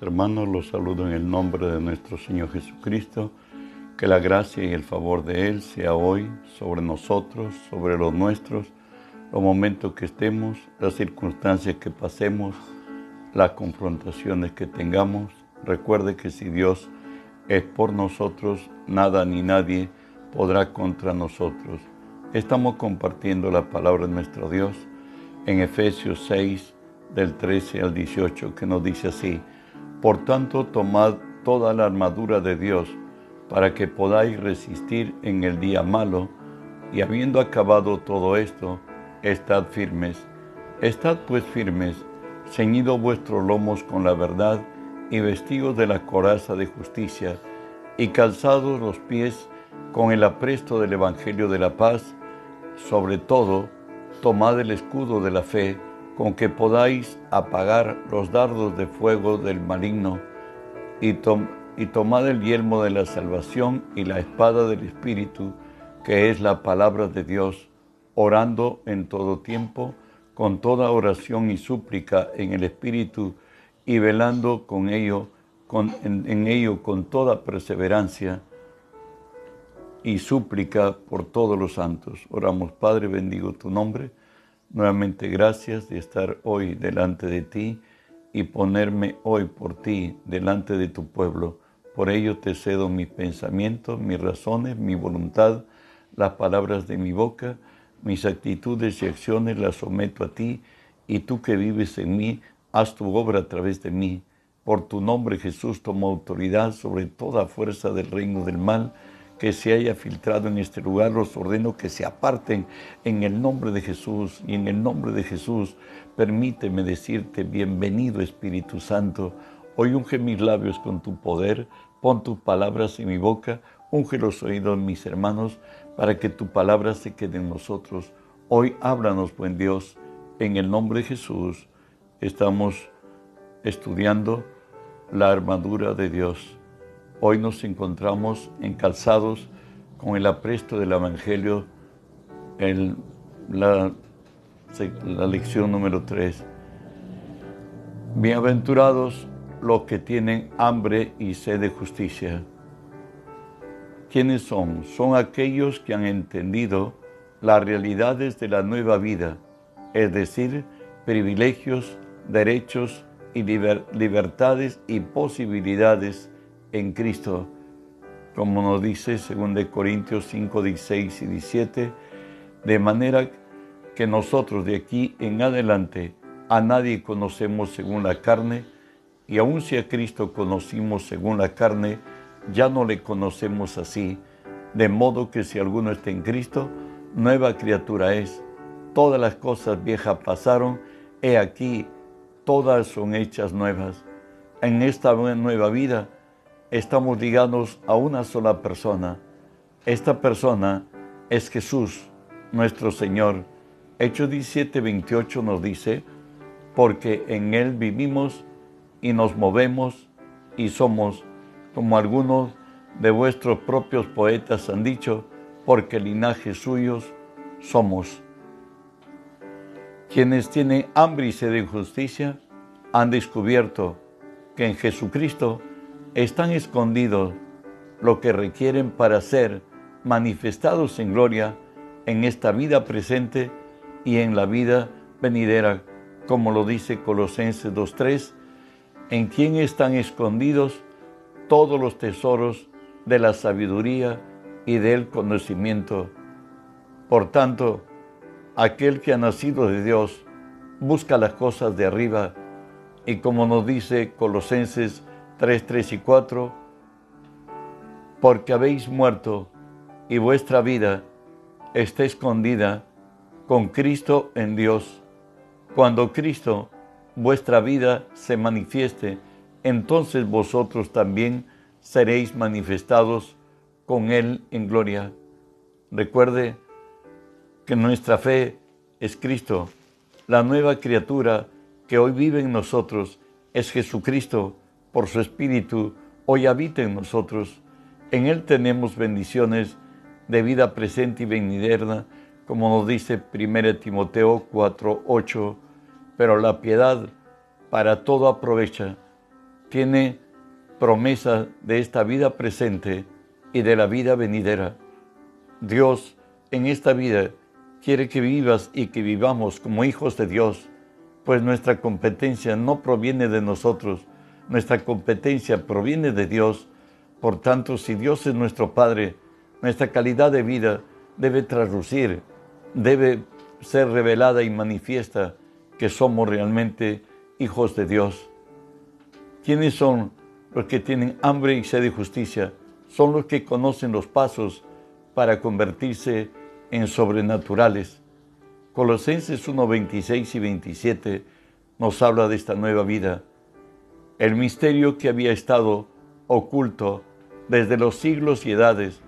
Hermanos, los saludo en el nombre de nuestro Señor Jesucristo. Que la gracia y el favor de Él sea hoy sobre nosotros, sobre los nuestros, los momentos que estemos, las circunstancias que pasemos, las confrontaciones que tengamos. Recuerde que si Dios es por nosotros, nada ni nadie podrá contra nosotros. Estamos compartiendo la palabra de nuestro Dios en Efesios 6, del 13 al 18, que nos dice así, Por tanto, tomad toda la armadura de Dios, para que podáis resistir en el día malo, y habiendo acabado todo esto, estad firmes. Estad pues firmes, ceñidos vuestros lomos con la verdad, y vestidos de la coraza de justicia, y calzados los pies con el apresto del Evangelio de la paz, sobre todo, tomad el escudo de la fe, con que podáis apagar los dardos de fuego del maligno, y, y tomad el yelmo de la salvación y la espada del Espíritu, que es la palabra de Dios, orando en todo tiempo, con toda oración y súplica en el Espíritu, y velando con ello, con, en ello con toda perseverancia y súplica por todos los santos. Oramos, Padre, bendigo tu nombre Nuevamente gracias de estar hoy delante de ti y ponerme hoy por ti delante de tu pueblo. Por ello te cedo mis pensamientos, mis razones, mi voluntad, las palabras de mi boca, mis actitudes y acciones las someto a ti y tú que vives en mí, haz tu obra a través de mí. Por tu nombre Jesús tomo autoridad sobre toda fuerza del reino del mal que se haya filtrado en este lugar, los ordeno que se aparten en el nombre de Jesús y en el nombre de Jesús permíteme decirte bienvenido Espíritu Santo. Hoy unge mis labios con tu poder, pon tus palabras en mi boca, unge los oídos de mis hermanos para que tu palabra se quede en nosotros. Hoy háblanos, buen Dios, en el nombre de Jesús. Estamos estudiando la armadura de Dios. Hoy nos encontramos encalzados con el apresto del Evangelio en la, lección número 3. Bienaventurados los que tienen hambre y sed de justicia. ¿Quiénes son? Son aquellos que han entendido las realidades de la nueva vida, es decir, privilegios, derechos y libertades y posibilidades en Cristo, como nos dice 2 Corintios 5, 16 y 17, de manera que nosotros de aquí en adelante a nadie conocemos según la carne, y aun si a Cristo conocimos según la carne, ya no le conocemos así, de modo que si alguno está en Cristo, nueva criatura es. Todas las cosas viejas pasaron, he aquí, todas son hechas nuevas. En esta nueva vida, estamos ligados a una sola persona. Esta persona es Jesús, nuestro Señor. Hechos 17, 28 nos dice, porque en Él vivimos y nos movemos y somos, como algunos de vuestros propios poetas han dicho, porque linaje suyos somos. Quienes tienen hambre y sed de justicia han descubierto que en Jesucristo están escondidos lo que requieren para ser manifestados en gloria en esta vida presente y en la vida venidera, como lo dice Colosenses 2.3, en quien están escondidos todos los tesoros de la sabiduría y del conocimiento. Por tanto, aquel que ha nacido de Dios busca las cosas de arriba y como nos dice Colosenses 3, 3 y 4, porque habéis muerto y vuestra vida está escondida con Cristo en Dios. Cuando Cristo, vuestra vida, se manifieste, entonces vosotros también seréis manifestados con Él en gloria. Recuerde que nuestra fe es Cristo. La nueva criatura que hoy vive en nosotros es Jesucristo por su Espíritu, hoy habita en nosotros. En Él tenemos bendiciones de vida presente y venidera, como nos dice 1 Timoteo 4, 8. Pero la piedad para todo aprovecha, tiene promesa de esta vida presente y de la vida venidera. Dios en esta vida quiere que vivas y que vivamos como hijos de Dios, pues nuestra competencia no proviene de nosotros, nuestra competencia proviene de Dios. Por tanto, si Dios es nuestro Padre, nuestra calidad de vida debe traslucir, debe ser revelada y manifiesta que somos realmente hijos de Dios. ¿Quiénes son los que tienen hambre y sed de justicia? Son los que conocen los pasos para convertirse en sobrenaturales. Colosenses 1, 26 y 27 nos habla de esta nueva vida, el misterio que había estado oculto desde los siglos y edades,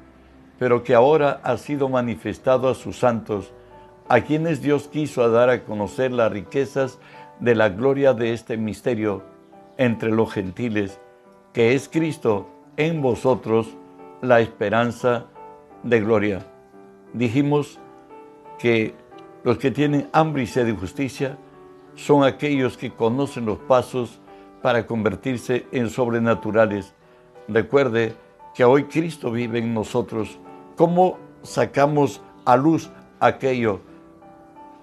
pero que ahora ha sido manifestado a sus santos, a quienes Dios quiso dar a conocer las riquezas de la gloria de este misterio entre los gentiles, que es Cristo en vosotros, la esperanza de gloria. Dijimos que los que tienen hambre y sed de justicia son aquellos que conocen los pasos para convertirse en sobrenaturales. Recuerde que hoy Cristo vive en nosotros. ¿Cómo sacamos a luz aquello?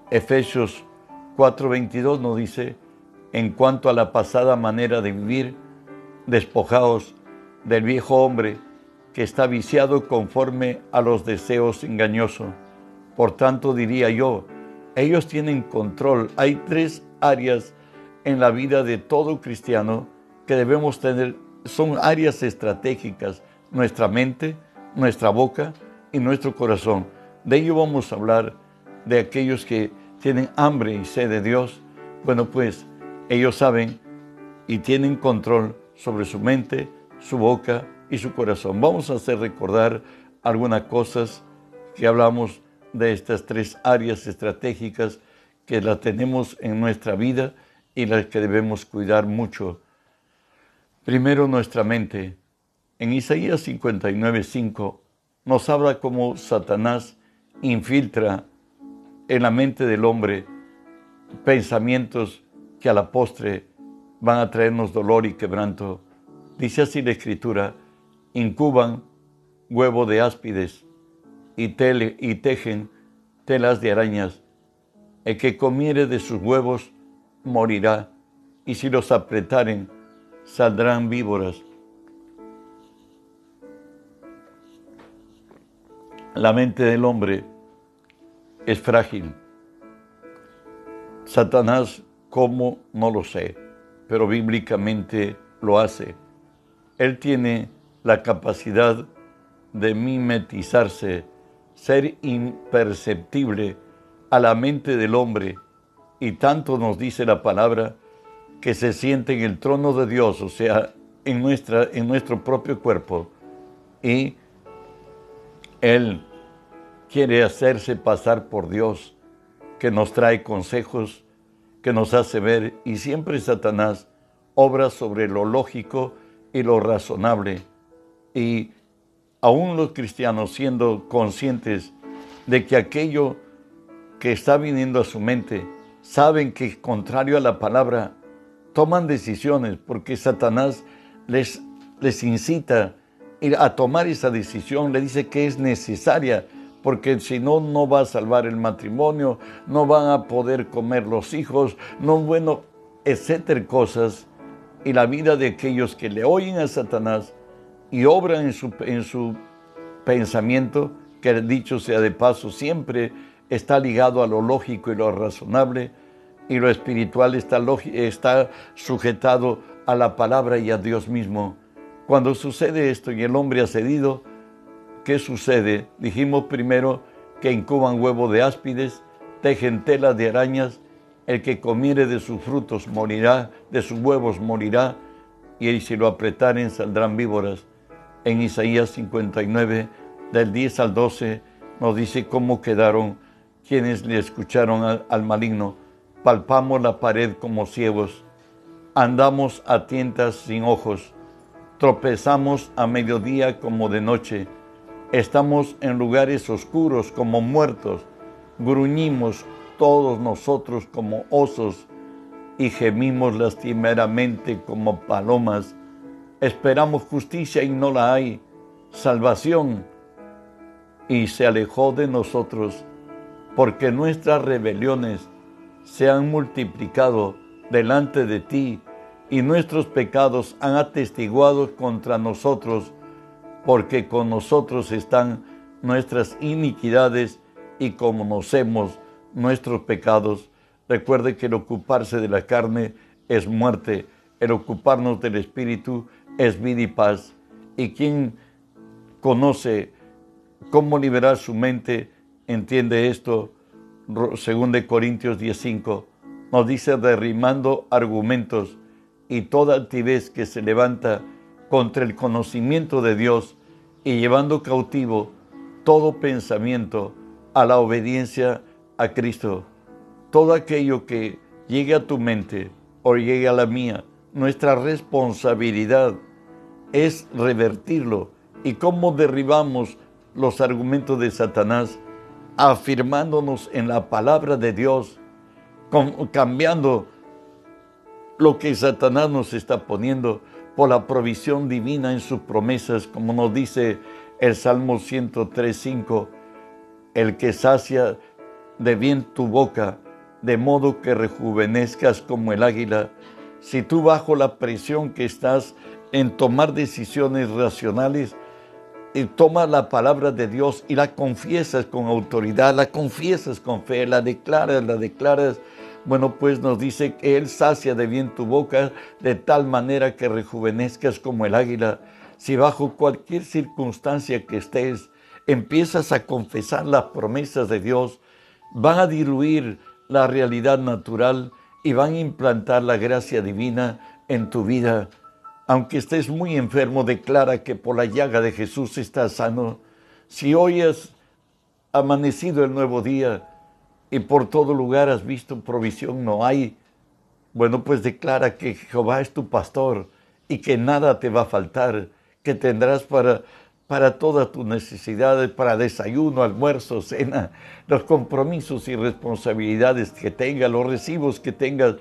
Efesios 4:22 nos dice, en cuanto a la pasada manera de vivir, despojaos del viejo hombre que está viciado conforme a los deseos engañosos. Por tanto, diría yo, ellos tienen control. Hay tres áreas en la vida de todo cristiano que debemos tener. Son áreas estratégicas, nuestra mente, nuestra boca y nuestro corazón. De ello vamos a hablar de aquellos que tienen hambre y sed de Dios. Bueno, pues ellos saben y tienen control sobre su mente, su boca y su corazón. Vamos a hacer recordar algunas cosas que hablamos de estas tres áreas estratégicas que las tenemos en nuestra vida y las que debemos cuidar mucho. Primero nuestra mente. En Isaías 59:5 nos habla cómo Satanás infiltra en la mente del hombre pensamientos que a la postre van a traernos dolor y quebranto. Dice así la escritura, incuban huevo de áspides y, tele, y tejen telas de arañas. El que comiere de sus huevos morirá, y si los apretaren, saldrán víboras. La mente del hombre es frágil. Satanás, ¿cómo? No lo sé, pero bíblicamente lo hace. Él tiene la capacidad de mimetizarse, ser imperceptible a la mente del hombre, y tanto nos dice la palabra que se siente en el trono de Dios, o sea, en, nuestra, en nuestro propio cuerpo, y Él quiere hacerse pasar por Dios, que nos trae consejos, que nos hace ver, y siempre Satanás obra sobre lo lógico y lo razonable y aún los cristianos siendo conscientes de que aquello que está viniendo a su mente, saben que contrario a la palabra, toman decisiones porque Satanás les, les incita a tomar esa decisión, le dice que es necesaria, porque si no, no va a salvar el matrimonio, no van a poder comer los hijos, no, bueno, etcétera, cosas. Y la vida de aquellos que le oyen a Satanás y obra en su, en su pensamiento, que dicho sea de paso, siempre está ligado a lo lógico y lo razonable, y lo espiritual está, está sujetado a la palabra y a Dios mismo. Cuando sucede esto y el hombre ha cedido, ¿qué sucede? Dijimos primero que incuban huevo de áspides, tejen tela de arañas, el que comiere de sus frutos morirá, de sus huevos morirá, y si lo apretaren saldrán víboras en Isaías 59, del 10 al 12, nos dice cómo quedaron quienes le escucharon al, maligno. Palpamos la pared como ciegos, andamos a tientas sin ojos, tropezamos a mediodía como de noche, estamos en lugares oscuros como muertos, gruñimos todos nosotros como osos, y gemimos lastimeramente como palomas. Esperamos justicia y no la hay, salvación, y se alejó de nosotros, porque nuestras rebeliones se han multiplicado delante de ti y nuestros pecados han atestiguado contra nosotros, porque con nosotros están nuestras iniquidades y conocemos nuestros pecados. Recuerde que el ocuparse de la carne es muerte, el ocuparnos del Espíritu es vida y paz. Y quien conoce cómo liberar su mente, entiende esto, según de Corintios 10.5, nos dice derrimando argumentos y toda altivez que se levanta contra el conocimiento de Dios y llevando cautivo todo pensamiento a la obediencia a Cristo. Todo aquello que llegue a tu mente o llegue a la mía, nuestra responsabilidad es revertirlo. ¿Y cómo derribamos los argumentos de Satanás? Afirmándonos en la palabra de Dios, cambiando lo que Satanás nos está poniendo por la provisión divina en sus promesas, como nos dice el Salmo 103.5, el que sacia de bien tu boca, de modo que rejuvenezcas como el águila. Si tú bajo la presión que estás en tomar decisiones racionales, y tomas la palabra de Dios y la confiesas con autoridad, la confiesas con fe, la declaras, la declaras, bueno, pues nos dice que Él sacia de bien tu boca de tal manera que rejuvenezcas como el águila. Si bajo cualquier circunstancia que estés, empiezas a confesar las promesas de Dios, van a diluir la realidad natural y van a implantar la gracia divina en tu vida. Aunque estés muy enfermo, declara que por la llaga de Jesús estás sano. Si hoy has amanecido el nuevo día y por todo lugar has visto provisión, no hay, bueno, pues declara que Jehová es tu pastor y que nada te va a faltar, que tendrás para para todas tus necesidades, para desayuno, almuerzo, cena, los compromisos y responsabilidades que tengas, los recibos que tengas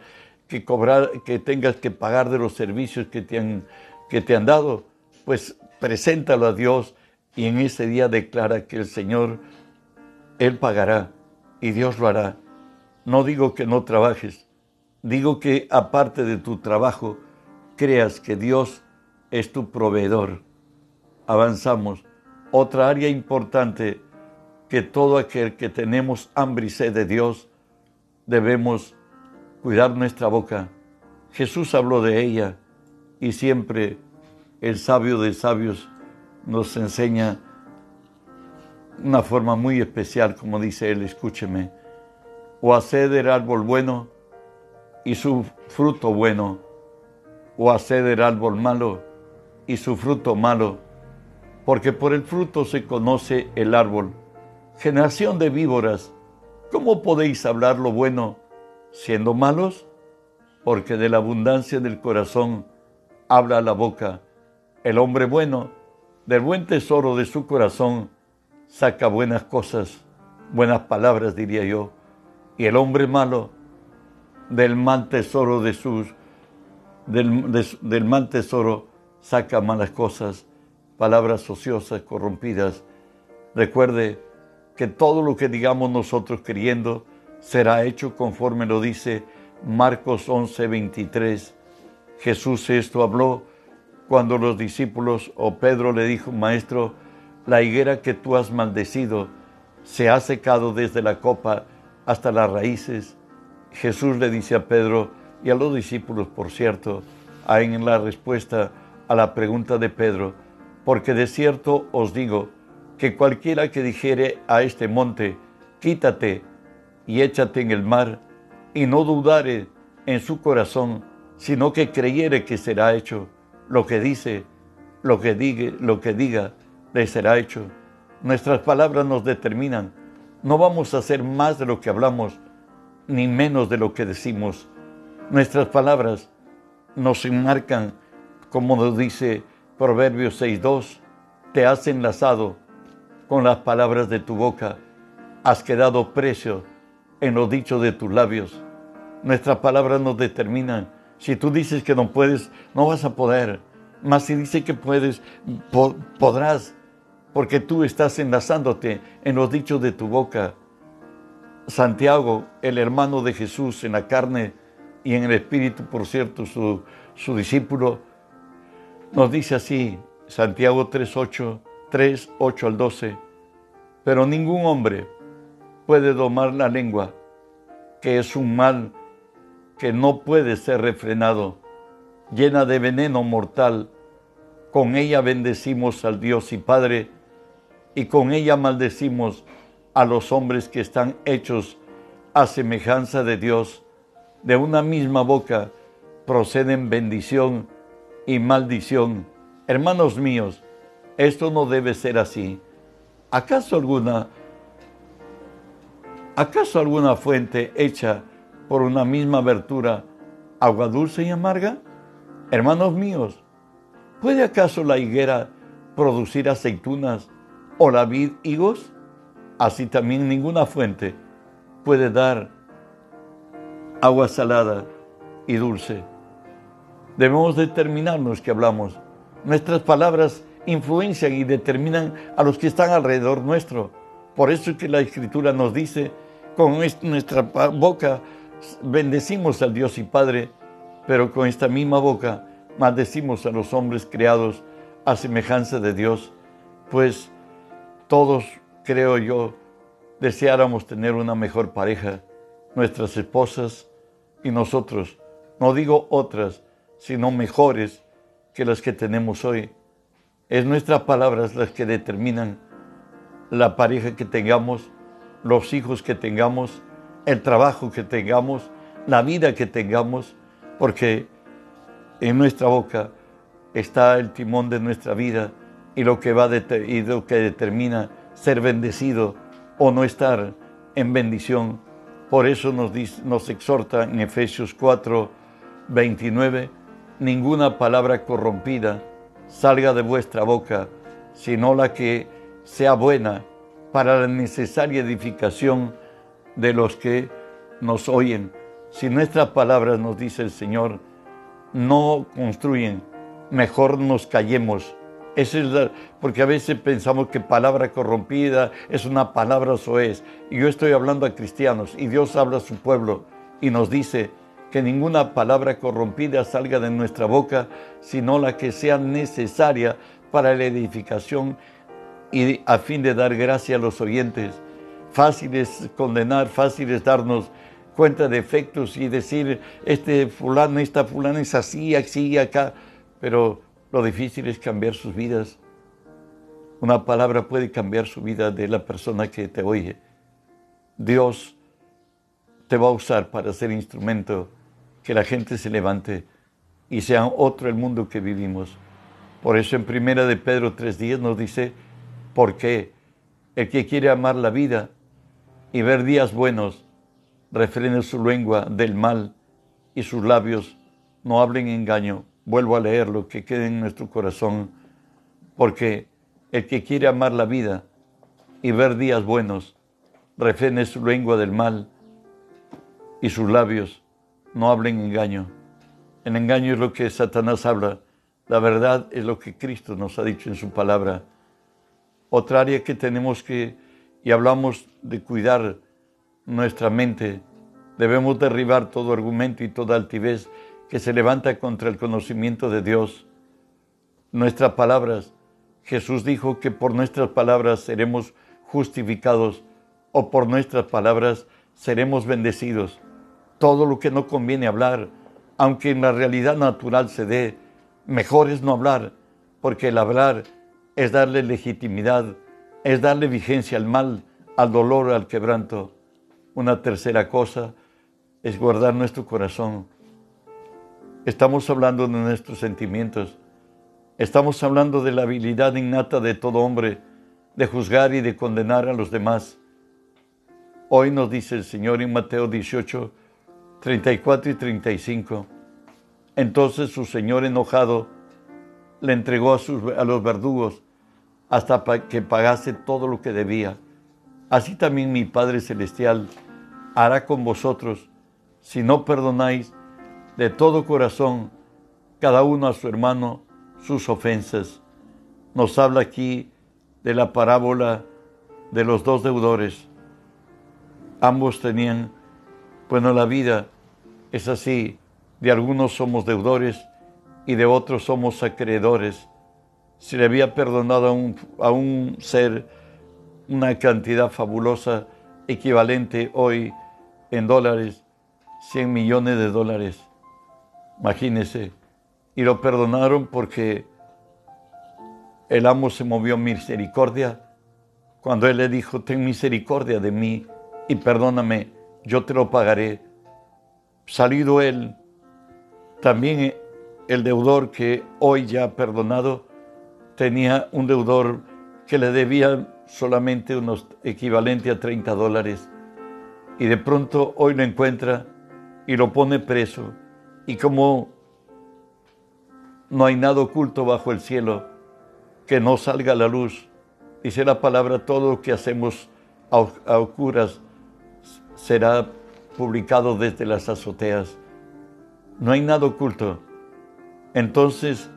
que cobrar, que tengas que pagar de los servicios que te han, que te han dado, pues preséntalo a Dios y en ese día declara que el Señor, Él pagará y Dios lo hará. No digo que no trabajes, digo que aparte de tu trabajo, creas que Dios es tu proveedor avanzamos. Otra área importante que todo aquel que tenemos hambre y sed de Dios debemos cuidar nuestra boca. Jesús habló de ella y siempre el sabio de sabios nos enseña una forma muy especial, como dice él, escúcheme, o haced el árbol bueno y su fruto bueno, o haced el árbol malo y su fruto malo porque por el fruto se conoce el árbol. Generación de víboras, ¿cómo podéis hablar lo bueno siendo malos? Porque de la abundancia del corazón habla la boca. El hombre bueno, del buen tesoro de su corazón, saca buenas cosas, buenas palabras, diría yo. Y el hombre malo, del mal tesoro de sus, del, del mal tesoro, saca malas cosas palabras ociosas, corrompidas. Recuerde que todo lo que digamos nosotros queriendo será hecho conforme lo dice Marcos 11, 23. Jesús esto habló cuando los discípulos o Pedro le dijo, Maestro, la higuera que tú has maldecido se ha secado desde la copa hasta las raíces. Jesús le dice a Pedro y a los discípulos, por cierto, en la respuesta a la pregunta de Pedro, porque de cierto os digo que cualquiera que dijere a este monte, quítate y échate en el mar, y no dudare en su corazón, sino que creyere que será hecho lo que dice, lo que diga, lo que diga, le será hecho. Nuestras palabras nos determinan. No vamos a hacer más de lo que hablamos, ni menos de lo que decimos. Nuestras palabras nos enmarcan, como nos dice Proverbios 6.2, te has enlazado con las palabras de tu boca, has quedado precio en los dichos de tus labios. Nuestras palabras nos determinan. Si tú dices que no puedes, no vas a poder. Mas si dice que puedes, podrás, porque tú estás enlazándote en los dichos de tu boca. Santiago, el hermano de Jesús en la carne y en el espíritu, por cierto, su, su discípulo, nos dice así, Santiago 3.8, 3, 8 al 12, pero ningún hombre puede domar la lengua, que es un mal que no puede ser refrenado, llena de veneno mortal. Con ella bendecimos al Dios y Padre, y con ella maldecimos a los hombres que están hechos a semejanza de Dios. De una misma boca proceden bendición y maldición. Hermanos míos, esto no debe ser así. ¿Acaso alguna, acaso alguna fuente hecha por una misma abertura, agua dulce y amarga? Hermanos míos, ¿puede acaso la higuera producir aceitunas o la vid higos? Así también ninguna fuente puede dar agua salada y dulce. Debemos determinarnos que hablamos. Nuestras palabras influencian y determinan a los que están alrededor nuestro. Por eso es que la Escritura nos dice, con nuestra boca bendecimos al Dios y Padre, pero con esta misma boca maldecimos a los hombres creados a semejanza de Dios, pues todos, creo yo, deseáramos tener una mejor pareja, nuestras esposas y nosotros, no digo otras, sino mejores que las que tenemos hoy. Es nuestras palabras las que determinan la pareja que tengamos, los hijos que tengamos, el trabajo que tengamos, la vida que tengamos, porque en nuestra boca está el timón de nuestra vida y lo que, va y que determina ser bendecido o no estar en bendición. Por eso nos, nos exhorta en Efesios 4, 29, ninguna palabra corrompida salga de vuestra boca, sino la que sea buena para la necesaria edificación de los que nos oyen. Si nuestras palabras, nos dice el Señor, no construyen, mejor nos callemos. es porque a veces pensamos que palabra corrompida es una palabra soez. Y yo estoy hablando a cristianos y Dios habla a su pueblo y nos dice, que ninguna palabra corrompida salga de nuestra boca, sino la que sea necesaria para la edificación y a fin de dar gracia a los oyentes. Fácil es condenar, fácil es darnos cuenta de efectos y decir, este fulano, esta fulana es así, así, acá, pero lo difícil es cambiar sus vidas. Una palabra puede cambiar su vida de la persona que te oye. Dios te va a usar para ser instrumento que la gente se levante y sea otro el mundo que vivimos. Por eso en primera de Pedro 3.10 nos dice, porque el que quiere amar la vida y ver días buenos, refrene su lengua del mal y sus labios no hablen engaño. Vuelvo a leerlo, que quede en nuestro corazón, porque el que quiere amar la vida y ver días buenos, refrene su lengua del mal y sus labios no hablen engaño. El engaño es lo que Satanás habla. La verdad es lo que Cristo nos ha dicho en su palabra. Otra área que tenemos que, y hablamos de cuidar nuestra mente, debemos derribar todo argumento y toda altivez que se levanta contra el conocimiento de Dios. Nuestras palabras, Jesús dijo que por nuestras palabras seremos justificados o por nuestras palabras seremos bendecidos todo lo que no conviene hablar, aunque en la realidad natural se dé, mejor es no hablar, porque el hablar es darle legitimidad, es darle vigencia al mal, al dolor, al quebranto. Una tercera cosa es guardar nuestro corazón. Estamos hablando de nuestros sentimientos. Estamos hablando de la habilidad innata de todo hombre de juzgar y de condenar a los demás. Hoy nos dice el Señor en Mateo 18, 34 y 35. Entonces su señor enojado le entregó a, los verdugos hasta que pagase todo lo que debía. Así también mi Padre Celestial hará con vosotros si no perdonáis de todo corazón cada uno a su hermano sus ofensas. Nos habla aquí de la parábola de los dos deudores. Ambos tenían, bueno, la vida es así, de algunos somos deudores y de otros somos acreedores. Se le había perdonado a un, a un ser una cantidad fabulosa equivalente hoy en dólares, 100 millones de dólares. Imagínense. Y lo perdonaron porque el amo se movió misericordia cuando él le dijo, ten misericordia de mí y perdóname, yo te lo pagaré. Salido él, también el deudor que hoy ya ha perdonado, tenía un deudor que le debía solamente unos equivalente a 30 dólares y de pronto hoy lo encuentra y lo pone preso y como no hay nada oculto bajo el cielo que no salga a la luz, dice la palabra, todo lo que hacemos a, oscuras será publicado desde las azoteas. No hay nada oculto. Entonces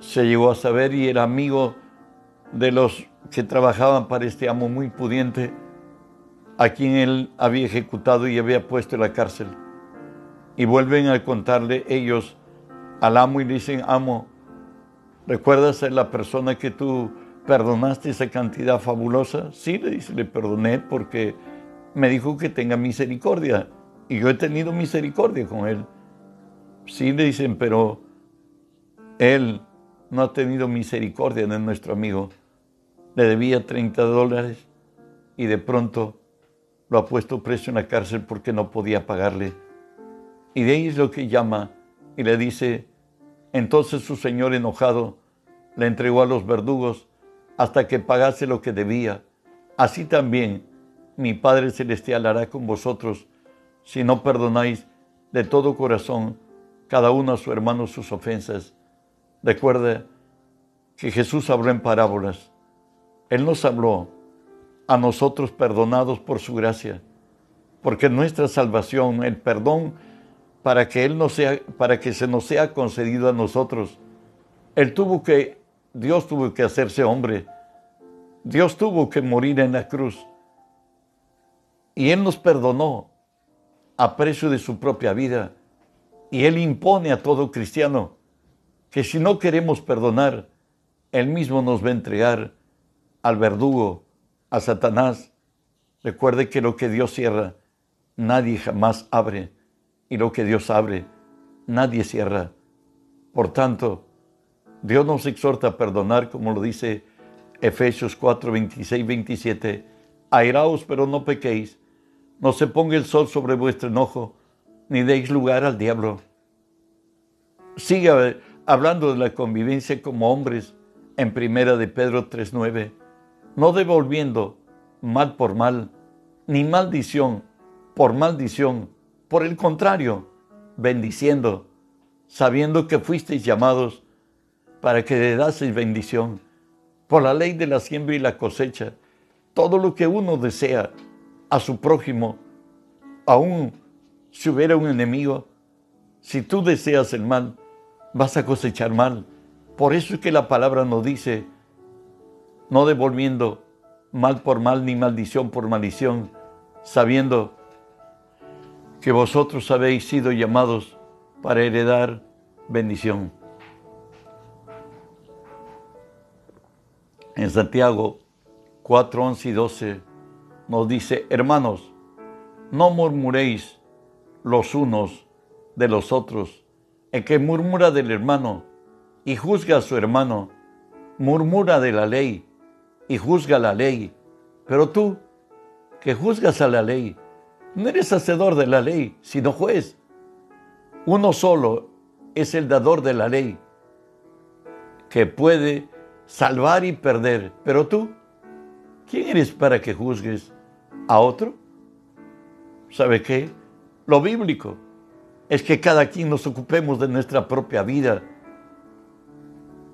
se llegó a saber y era amigo de los que trabajaban para este amo muy pudiente, a quien él había ejecutado y había puesto en la cárcel. Y vuelven a contarle ellos al amo y le dicen, amo, ¿recuerdas ser la persona que tú perdonaste esa cantidad fabulosa? Sí, le dice, le perdoné porque me dijo que tenga misericordia. Y yo he tenido misericordia con él. Sí, le dicen, pero él no ha tenido misericordia de nuestro amigo le debía 30 dólares y de pronto lo ha puesto preso en la cárcel porque no podía pagarle. Y de ahí es lo que llama y le dice, entonces su señor enojado le entregó a los verdugos hasta que pagase lo que debía. Así también mi Padre Celestial hará con vosotros si no perdonáis de todo corazón cada uno a su hermano sus ofensas. Recuerda que Jesús habló en parábolas él nos habló a nosotros perdonados por su gracia, porque nuestra salvación, el perdón para que él no sea para que se nos sea concedido a nosotros. Él tuvo que Dios tuvo que hacerse hombre. Dios tuvo que morir en la cruz. Y él nos perdonó a precio de su propia vida. Y él impone a todo cristiano que si no queremos perdonar, él mismo nos va a entregar al verdugo, a Satanás. Recuerde que lo que Dios cierra, nadie jamás abre. Y lo que Dios abre, nadie cierra. Por tanto, Dios nos exhorta a perdonar, como lo dice Efesios 4, 26, 27. Airaos, pero no pequéis. No se ponga el sol sobre vuestro enojo, ni deis lugar al diablo. Siga hablando de la convivencia como hombres en primera de Pedro 3.9 no devolviendo mal por mal, ni maldición por maldición, por el contrario, bendiciendo, sabiendo que fuisteis llamados para que le daseis bendición, por la ley de la siembra y la cosecha, todo lo que uno desea a su prójimo, aun si hubiera un enemigo, si tú deseas el mal, vas a cosechar mal. Por eso es que la palabra nos dice, no devolviendo mal por mal ni maldición por maldición, sabiendo que vosotros habéis sido llamados para heredar bendición. En Santiago 4, 11 y 12 nos dice, hermanos, no murmuréis los unos de los otros. El que murmura del hermano y juzga a su hermano, murmura de la ley y juzga la ley. Pero tú, que juzgas a la ley, no eres hacedor de la ley, sino juez. Uno solo es el dador de la ley, que puede salvar y perder. Pero tú, ¿quién eres para que juzgues a otro? ¿Sabe qué? Lo bíblico es que cada quien nos ocupemos de nuestra propia vida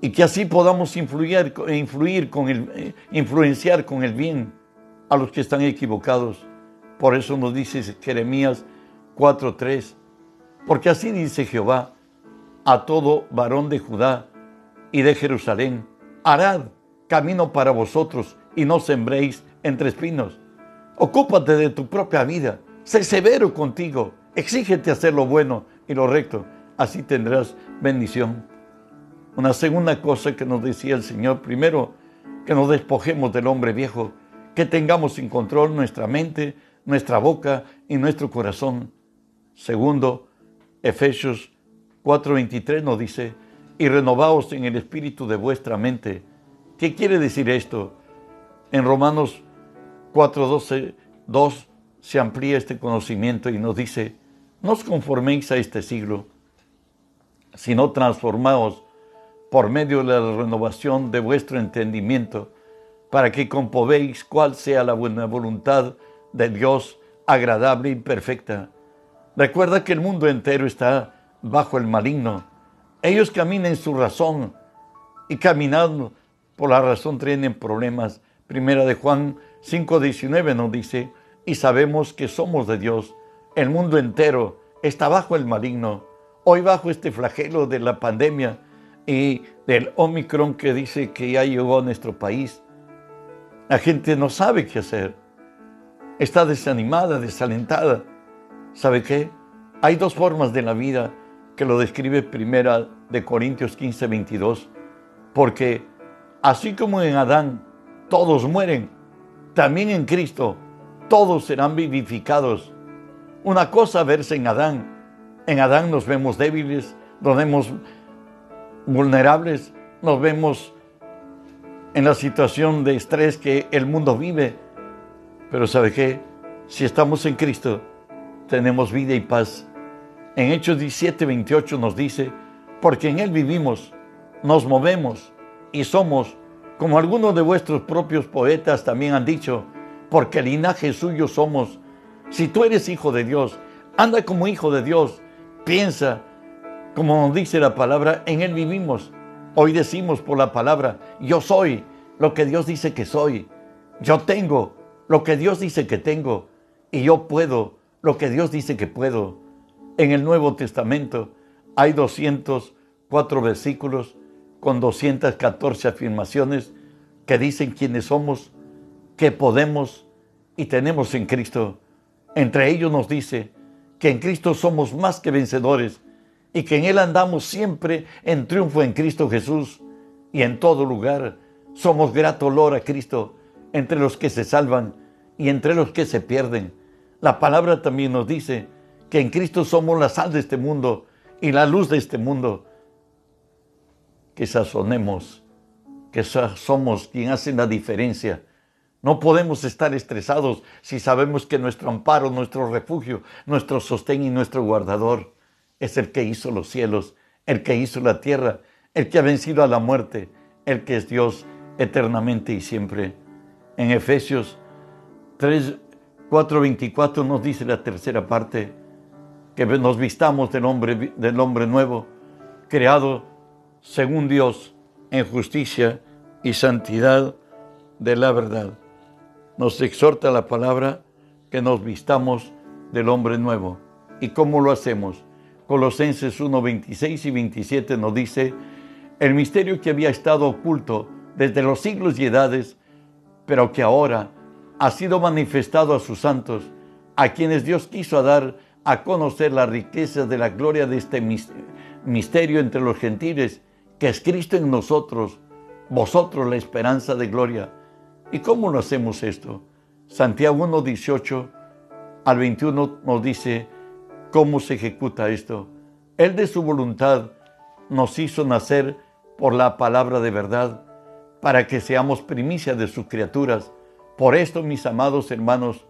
y que así podamos influir, influir con el, eh, influenciar con el bien a los que están equivocados. Por eso nos dice Jeremías 4.3. Porque así dice Jehová a todo varón de Judá y de Jerusalén, harad camino para vosotros y no sembréis entre espinos. Ocúpate de tu propia vida, sé severo contigo, exígete hacer lo bueno y lo recto, así tendrás bendición. Una segunda cosa que nos decía el Señor, primero, que nos despojemos del hombre viejo, que tengamos sin control nuestra mente, nuestra boca y nuestro corazón. Segundo, Efesios 4:23 nos dice, y renovaos en el espíritu de vuestra mente. ¿Qué quiere decir esto? En Romanos 4:12 2 se amplía este conocimiento y nos dice, no os conforméis a este siglo, sino transformaos por medio de la renovación de vuestro entendimiento, para que comprobéis cuál sea la buena voluntad de Dios agradable y perfecta. Recuerda que el mundo entero está bajo el maligno. Ellos caminan en su razón y caminando por la razón tienen problemas. Primera de Juan 5:19 nos dice, y sabemos que somos de Dios. El mundo entero está bajo el maligno. Hoy bajo este flagelo de la pandemia y del Omicron que dice que ya llegó a nuestro país. La gente no sabe qué hacer. Está desanimada, desalentada. ¿Sabe qué? Hay dos formas de la vida que lo describe primera de Corintios 15, 22. Porque así como en Adán todos mueren, también en Cristo todos serán vivificados. Una cosa verse en Adán. En Adán nos vemos débiles, nos vemos vulnerables, nos vemos en la situación de estrés que el mundo vive. Pero ¿sabe qué? Si estamos en Cristo, tenemos vida y paz. En Hechos 17, 28 nos dice, porque en Él vivimos, nos movemos y somos, como algunos de vuestros propios poetas también han dicho, porque linaje suyo somos. Si tú eres hijo de Dios, anda como hijo de Dios, piensa, como dice la palabra, en Él vivimos. Hoy decimos por la palabra, yo soy lo que Dios dice que soy. Yo tengo lo que Dios dice que tengo. Y yo puedo lo que Dios dice que puedo. En el Nuevo Testamento hay 204 versículos con 214 afirmaciones que dicen quiénes somos, que podemos y tenemos en Cristo. Entre ellos nos dice que en Cristo somos más que vencedores y que en Él andamos siempre en triunfo en Cristo Jesús y en todo lugar. Somos grato olor a Cristo entre los que se salvan y entre los que se pierden. La palabra también nos dice que en Cristo somos la sal de este mundo y la luz de este mundo. Que sazonemos, que somos quien hace la diferencia. No podemos estar estresados si sabemos que nuestro amparo, nuestro refugio, nuestro sostén y nuestro guardador es el que hizo los cielos, el que hizo la tierra, el que ha vencido a la muerte, el que es Dios eternamente y siempre. En Efesios 3, 4, 24 nos dice la tercera parte, que nos vistamos del hombre, del hombre nuevo, creado según Dios en justicia y santidad de la verdad. Nos exhorta la palabra que nos vistamos del hombre nuevo. ¿Y cómo lo hacemos? Colosenses 1, 26 y 27 nos dice, el misterio que había estado oculto desde los siglos y edades, pero que ahora ha sido manifestado a sus santos, a quienes Dios quiso dar a conocer la riqueza de la gloria de este misterio entre los gentiles, que es Cristo en nosotros, vosotros la esperanza de gloria. ¿Y cómo lo hacemos esto? Santiago 1, 18 al 21 nos dice, ¿Cómo se ejecuta esto? Él de su voluntad nos hizo nacer por la palabra de verdad, para que seamos primicia de sus criaturas. Por esto, mis amados hermanos,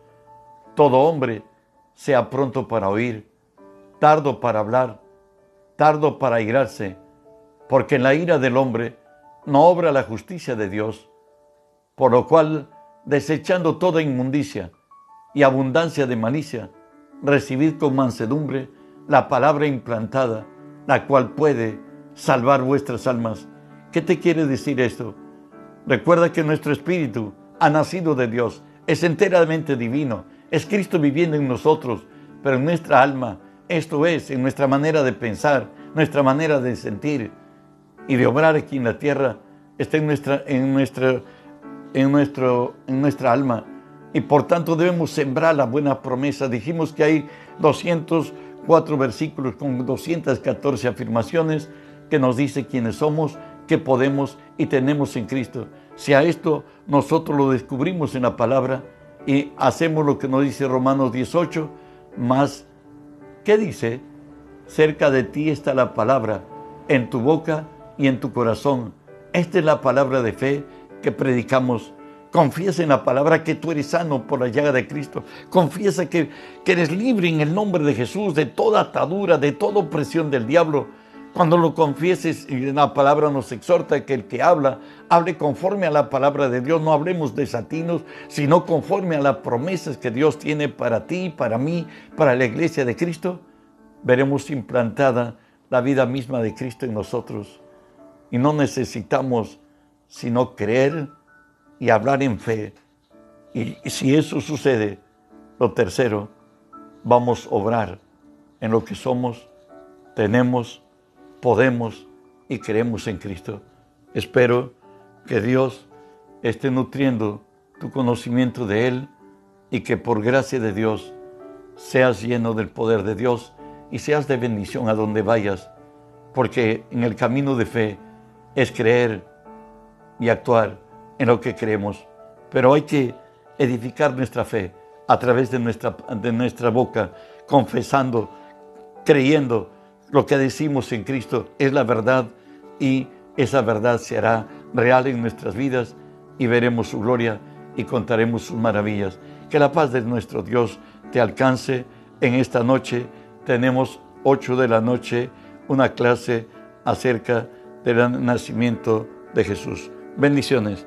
todo hombre sea pronto para oír, tardo para hablar, tardo para irarse, porque en la ira del hombre no obra la justicia de Dios, por lo cual, desechando toda inmundicia y abundancia de malicia, recibid con mansedumbre la palabra implantada, la cual puede salvar vuestras almas. ¿Qué te quiere decir esto? Recuerda que nuestro espíritu ha nacido de Dios, es enteramente divino, es Cristo viviendo en nosotros, pero en nuestra alma, esto es, en nuestra manera de pensar, nuestra manera de sentir y de obrar aquí en la tierra, está en nuestra, en nuestra, en nuestro, en nuestra alma. Y por tanto debemos sembrar la buena promesa. Dijimos que hay 204 versículos con 214 afirmaciones que nos dice quiénes somos, qué podemos y tenemos en Cristo. Si a esto nosotros lo descubrimos en la palabra y hacemos lo que nos dice Romanos 18, más, ¿qué dice? Cerca de ti está la palabra, en tu boca y en tu corazón. Esta es la palabra de fe que predicamos. Confiesa en la palabra que tú eres sano por la llaga de Cristo. Confiesa que, que eres libre en el nombre de Jesús de toda atadura, de toda opresión del diablo. Cuando lo confieses, la palabra nos exhorta que el que habla, hable conforme a la palabra de Dios. No hablemos de satinos, sino conforme a las promesas que Dios tiene para ti, para mí, para la iglesia de Cristo. Veremos implantada la vida misma de Cristo en nosotros. Y no necesitamos sino creer y hablar en fe. Y, si eso sucede, lo tercero, vamos a obrar en lo que somos, tenemos, podemos y creemos en Cristo. Espero que Dios esté nutriendo tu conocimiento de Él y que por gracia de Dios seas lleno del poder de Dios y seas de bendición a donde vayas, porque en el camino de fe es creer y actuar en lo que creemos, pero hay que edificar nuestra fe a través de nuestra, de nuestra boca, confesando, creyendo lo que decimos en Cristo es la verdad y esa verdad se hará real en nuestras vidas y veremos su gloria y contaremos sus maravillas. Que la paz de nuestro Dios te alcance. En esta noche tenemos 8 de la noche una clase acerca del nacimiento de Jesús. Bendiciones.